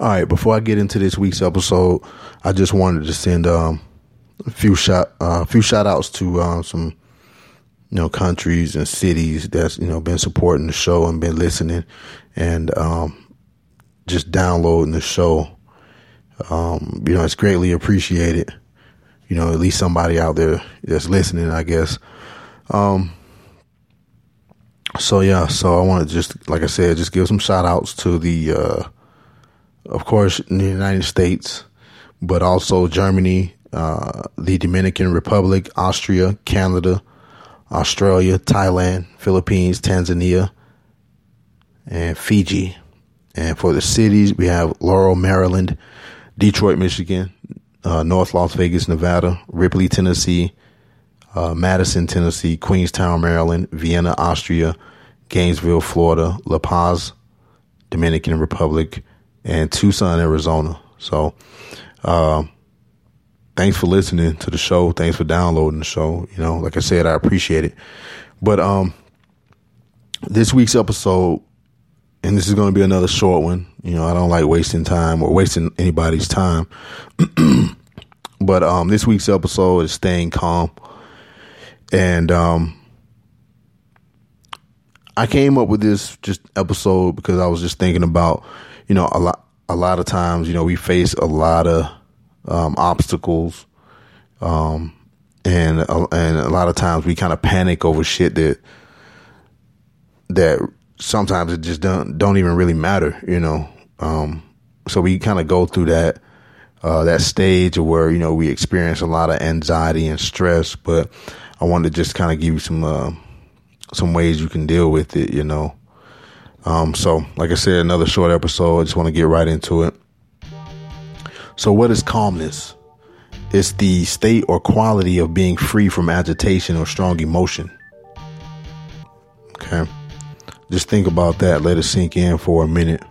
All right, before I get into this week's episode, I just wanted to send um, a few shot uh, a few shout outs to uh, some you know countries and cities that's you know been supporting the show and been listening and um, just downloading the show. Um, you know, it's greatly appreciated. You know, at least somebody out there that's listening, I guess. Um, so yeah, so I want to just, like I said, just give some shout outs to the, uh, of course, in the United States, but also Germany, uh, the Dominican Republic, Austria, Canada, Australia, Thailand, Philippines, Tanzania, and Fiji. And for the cities, we have Laurel, Maryland, Detroit, Michigan, uh, North Las Vegas, Nevada, Ripley, Tennessee, uh, Madison, Tennessee, Queenstown, Maryland, Vienna, Austria, Gainesville, Florida, La Paz, Dominican Republic, and Tucson, Arizona. So, uh, thanks for listening to the show. Thanks for downloading the show. You know, like I said, I appreciate it. But um, this week's episode, and this is going to be another short one. You know, I don't like wasting time or wasting anybody's time. but um, this week's episode is staying calm, and um, I came up with this just episode because I was just thinking about, you know, a lot a lot of times, you know, we face a lot of um, obstacles, um, and uh, and a lot of times we kind of panic over shit that that sometimes it just don't don't even really matter, you know. Um, so we kind of go through that uh, that stage where you know we experience a lot of anxiety and stress. But I wanted to just kind of give you some uh, some ways you can deal with it, you know. Um, so, like I said, another short episode. I just want to get right into it. So, what is calmness? It's the state or quality of being free from agitation or strong emotion. Okay. Just think about that. Let it sink in for a minute.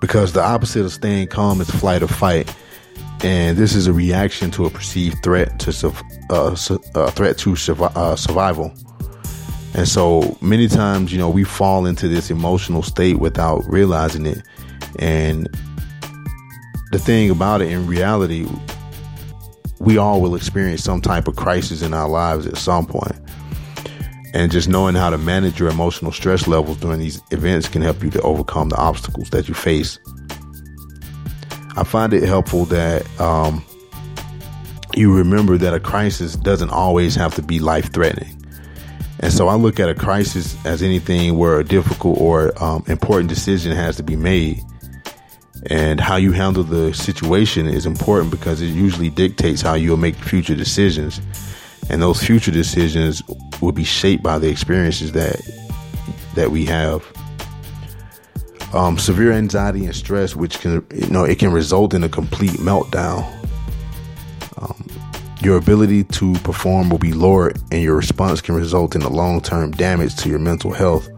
Because the opposite of staying calm is flight or fight. And this is a reaction to a perceived threat to uh, uh, threat to uh, survival. And so many times, you know, we fall into this emotional state without realizing it. And the thing about it in reality, we all will experience some type of crisis in our lives at some point. And just knowing how to manage your emotional stress levels during these events can help you to overcome the obstacles that you face. I find it helpful that um, you remember that a crisis doesn't always have to be life threatening. And so I look at a crisis as anything where a difficult or um, important decision has to be made. And how you handle the situation is important because it usually dictates how you'll make future decisions. And those future decisions will be shaped by the experiences that that we have. Um, severe anxiety and stress, which can you know it can result in a complete meltdown. Your ability to perform will be lower and your response can result in a long term damage to your mental health.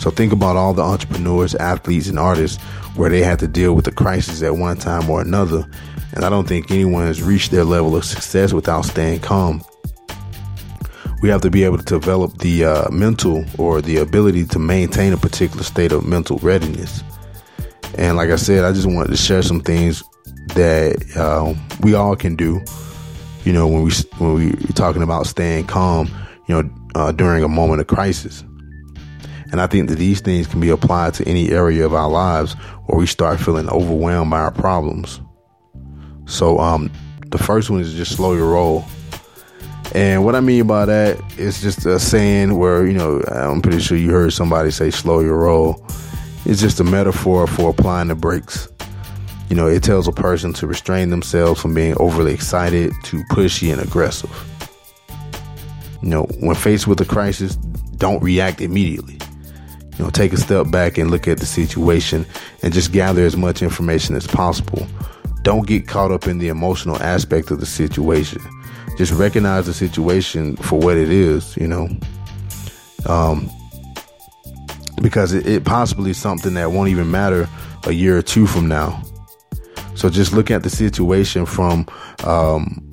So think about all the entrepreneurs, athletes, and artists where they had to deal with a crisis at one time or another. And I don't think anyone has reached their level of success without staying calm. We have to be able to develop the uh, mental or the ability to maintain a particular state of mental readiness. And like I said, I just wanted to share some things that uh, we all can do you know, when we when we are talking about staying calm, you know, uh, during a moment of crisis. And I think that these things can be applied to any area of our lives where we start feeling overwhelmed by our problems. So, um, the first one is just slow your roll. And what I mean by that is just a saying where, you know, I'm pretty sure you heard somebody say slow your roll. It's just a metaphor for applying the brakes. You know, it tells a person to restrain themselves from being overly excited, too pushy, and aggressive. You know, when faced with a crisis, don't react immediately. You know, take a step back and look at the situation and just gather as much information as possible. Don't get caught up in the emotional aspect of the situation. Just recognize the situation for what it is, you know. Um, because it, it possibly is something that won't even matter a year or two from now. So just look at the situation from, um,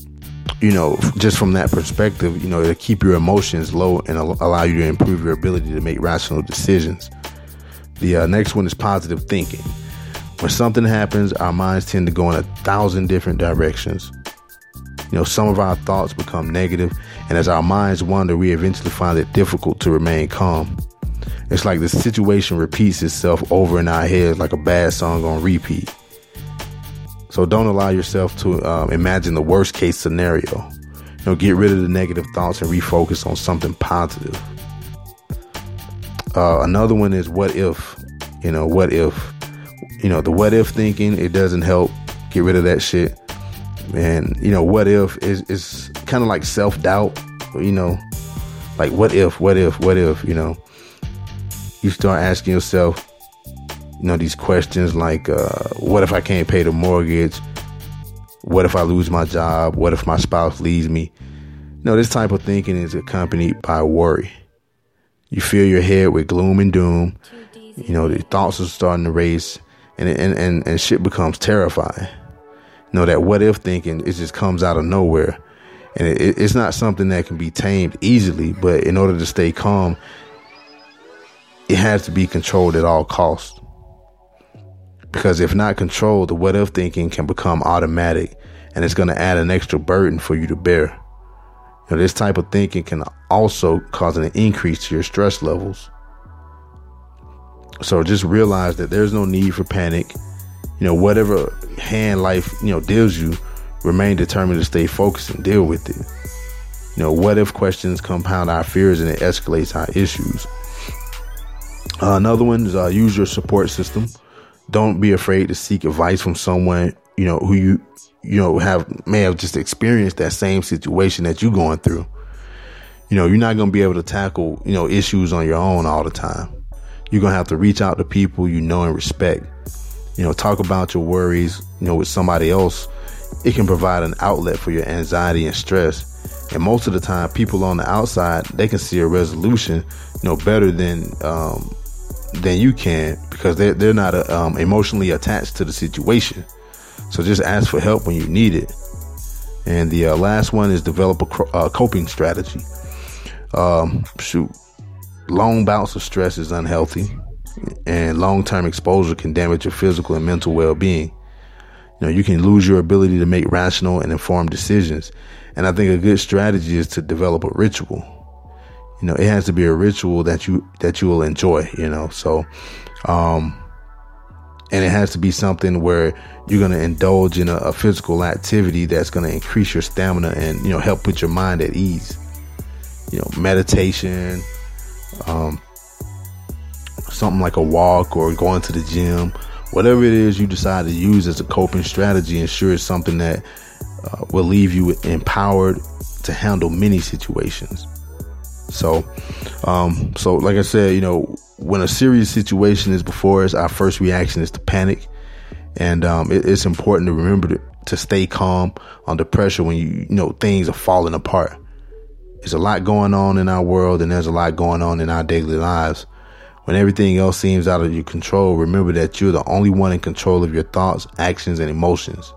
you know, just from that perspective, you know, to keep your emotions low and allow you to improve your ability to make rational decisions. The uh, next one is positive thinking. When something happens, our minds tend to go in a thousand different directions. You know, some of our thoughts become negative, and as our minds wander, we eventually find it difficult to remain calm. It's like the situation repeats itself over in our heads like a bad song on repeat. So don't allow yourself to um, imagine the worst case scenario. You know, get rid of the negative thoughts and refocus on something positive. Uh, another one is what if, you know, what if, you know, the what if thinking, it doesn't help. Get rid of that shit. And, you know, what if is, is kind of like self doubt, you know, like what if, what if, what if, you know, you start asking yourself, you know, these questions like, uh, what if I can't pay the mortgage? What if I lose my job? What if my spouse leaves me? You know, this type of thinking is accompanied by worry. You fill your head with gloom and doom. You know, the thoughts are starting to race and, and, and, and shit becomes terrifying. You know, that what if thinking, it just comes out of nowhere. And it, it's not something that can be tamed easily, but in order to stay calm, it has to be controlled at all costs. Because if not controlled, the what if thinking can become automatic and it's going to add an extra burden for you to bear. You know, this type of thinking can also cause an increase to your stress levels. So just realize that there's no need for panic. You know, whatever hand life, you know, deals you, remain determined to stay focused and deal with it. You know, what if questions compound our fears and it escalates our issues. Uh, another one is uh, use your support system. Don't be afraid to seek advice from someone you know who you you know have may have just experienced that same situation that you're going through. You know, you're not going to be able to tackle you know issues on your own all the time. You're going to have to reach out to people you know and respect. You know, talk about your worries. You know, with somebody else, it can provide an outlet for your anxiety and stress. And most of the time, people on the outside they can see a resolution, you know, better than um, than you can because they're, they're not uh, um, emotionally attached to the situation. So just ask for help when you need it. And the uh, last one is develop a uh, coping strategy. Um, shoot, long bouts of stress is unhealthy, and long term exposure can damage your physical and mental well being. You know, you can lose your ability to make rational and informed decisions. And I think a good strategy is to develop a ritual you know, it has to be a ritual that you that you will enjoy, you know. So um and it has to be something where you're going to indulge in a, a, physical activity that's going to increase your stamina and you know help put your mind at ease you know meditation um, something like a walk or going to the gym whatever it is you decide to use as a coping strategy ensure it's something that uh, will leave you empowered to handle many situations so, um, so like I said, you know, when a serious situation is before us, our first reaction is to panic, and um, it, it's important to remember to, to stay calm under pressure when you, you know things are falling apart. There's a lot going on in our world, and there's a lot going on in our daily lives. When everything else seems out of your control, remember that you're the only one in control of your thoughts, actions, and emotions.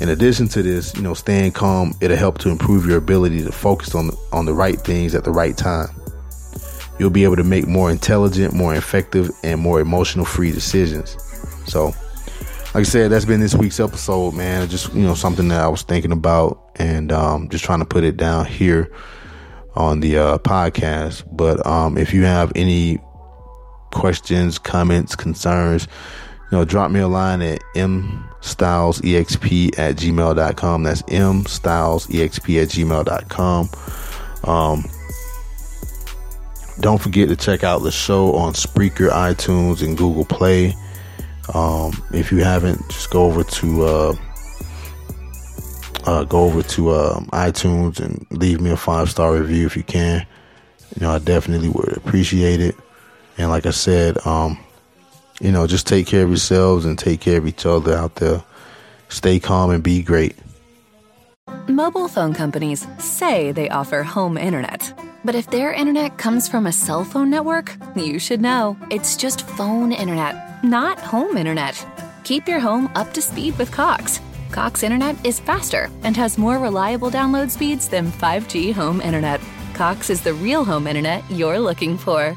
In addition to this, you know, staying calm, it'll help to improve your ability to focus on on the right things at the right time. You'll be able to make more intelligent, more effective, and more emotional free decisions. So, like I said, that's been this week's episode, man. Just you know, something that I was thinking about, and um, just trying to put it down here on the uh, podcast. But um, if you have any questions, comments, concerns, you know, drop me a line at mstylesexp at gmail.com. That's M mstylesexp at gmail.com. Um, don't forget to check out the show on Spreaker, iTunes, and Google Play. Um, if you haven't, just go over to uh, uh, go over to uh, iTunes and leave me a five star review if you can. You know, I definitely would appreciate it. And like I said, um, you know, just take care of yourselves and take care of each other out there. Stay calm and be great. Mobile phone companies say they offer home internet. But if their internet comes from a cell phone network, you should know. It's just phone internet, not home internet. Keep your home up to speed with Cox. Cox internet is faster and has more reliable download speeds than 5G home internet. Cox is the real home internet you're looking for.